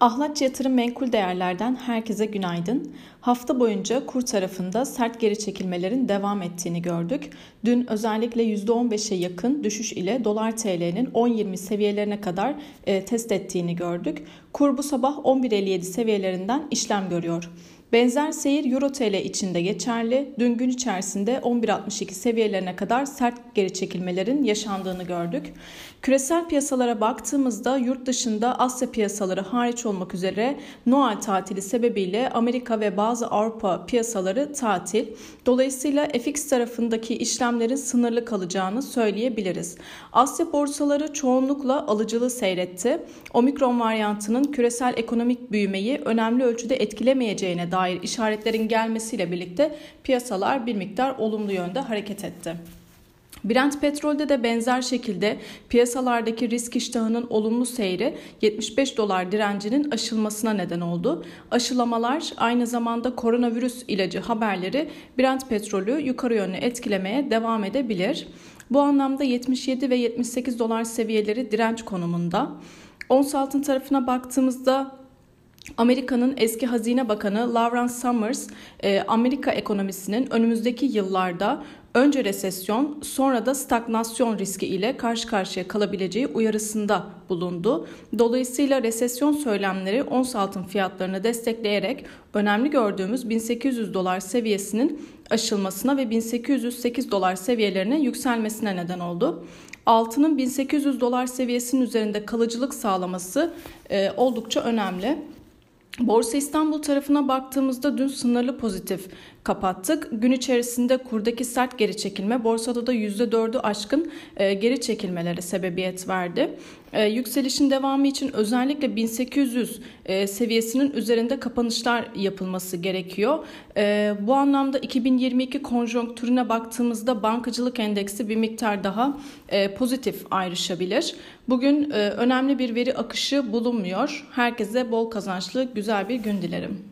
Ahlatçı Yatırım Menkul Değerler'den herkese günaydın. Hafta boyunca kur tarafında sert geri çekilmelerin devam ettiğini gördük. Dün özellikle %15'e yakın düşüş ile dolar TL'nin 10.20 seviyelerine kadar e, test ettiğini gördük. Kur bu sabah 11.57 seviyelerinden işlem görüyor. Benzer seyir Euro TL içinde geçerli. Dün gün içerisinde 11.62 seviyelerine kadar sert geri çekilmelerin yaşandığını gördük. Küresel piyasalara baktığımızda yurt dışında Asya piyasaları hariç olmak üzere Noel tatili sebebiyle Amerika ve bazı Avrupa piyasaları tatil. Dolayısıyla FX tarafındaki işlemlerin sınırlı kalacağını söyleyebiliriz. Asya borsaları çoğunlukla alıcılı seyretti. Omikron varyantının küresel ekonomik büyümeyi önemli ölçüde etkilemeyeceğine dair işaretlerin gelmesiyle birlikte piyasalar bir miktar olumlu yönde hareket etti. Brent petrolde de benzer şekilde piyasalardaki risk iştahının olumlu seyri 75 dolar direncinin aşılmasına neden oldu. Aşılamalar aynı zamanda koronavirüs ilacı haberleri Brent petrolü yukarı yönlü etkilemeye devam edebilir. Bu anlamda 77 ve 78 dolar seviyeleri direnç konumunda. Ons altın tarafına baktığımızda Amerika'nın eski Hazine Bakanı Lawrence Summers, e, Amerika ekonomisinin önümüzdeki yıllarda önce resesyon sonra da stagnasyon riski ile karşı karşıya kalabileceği uyarısında bulundu. Dolayısıyla resesyon söylemleri ons altın fiyatlarını destekleyerek önemli gördüğümüz 1800 dolar seviyesinin aşılmasına ve 1808 dolar seviyelerine yükselmesine neden oldu. Altının 1800 dolar seviyesinin üzerinde kalıcılık sağlaması e, oldukça önemli. Borsa İstanbul tarafına baktığımızda dün sınırlı pozitif kapattık. Gün içerisinde kurdaki sert geri çekilme borsada da %4'ü aşkın e, geri çekilmelere sebebiyet verdi. E, yükselişin devamı için özellikle 1800 e, seviyesinin üzerinde kapanışlar yapılması gerekiyor. Bu anlamda 2022 konjonktürüne baktığımızda bankacılık endeksi bir miktar daha pozitif ayrışabilir. Bugün önemli bir veri akışı bulunmuyor. Herkese bol kazançlı güzel bir gün dilerim.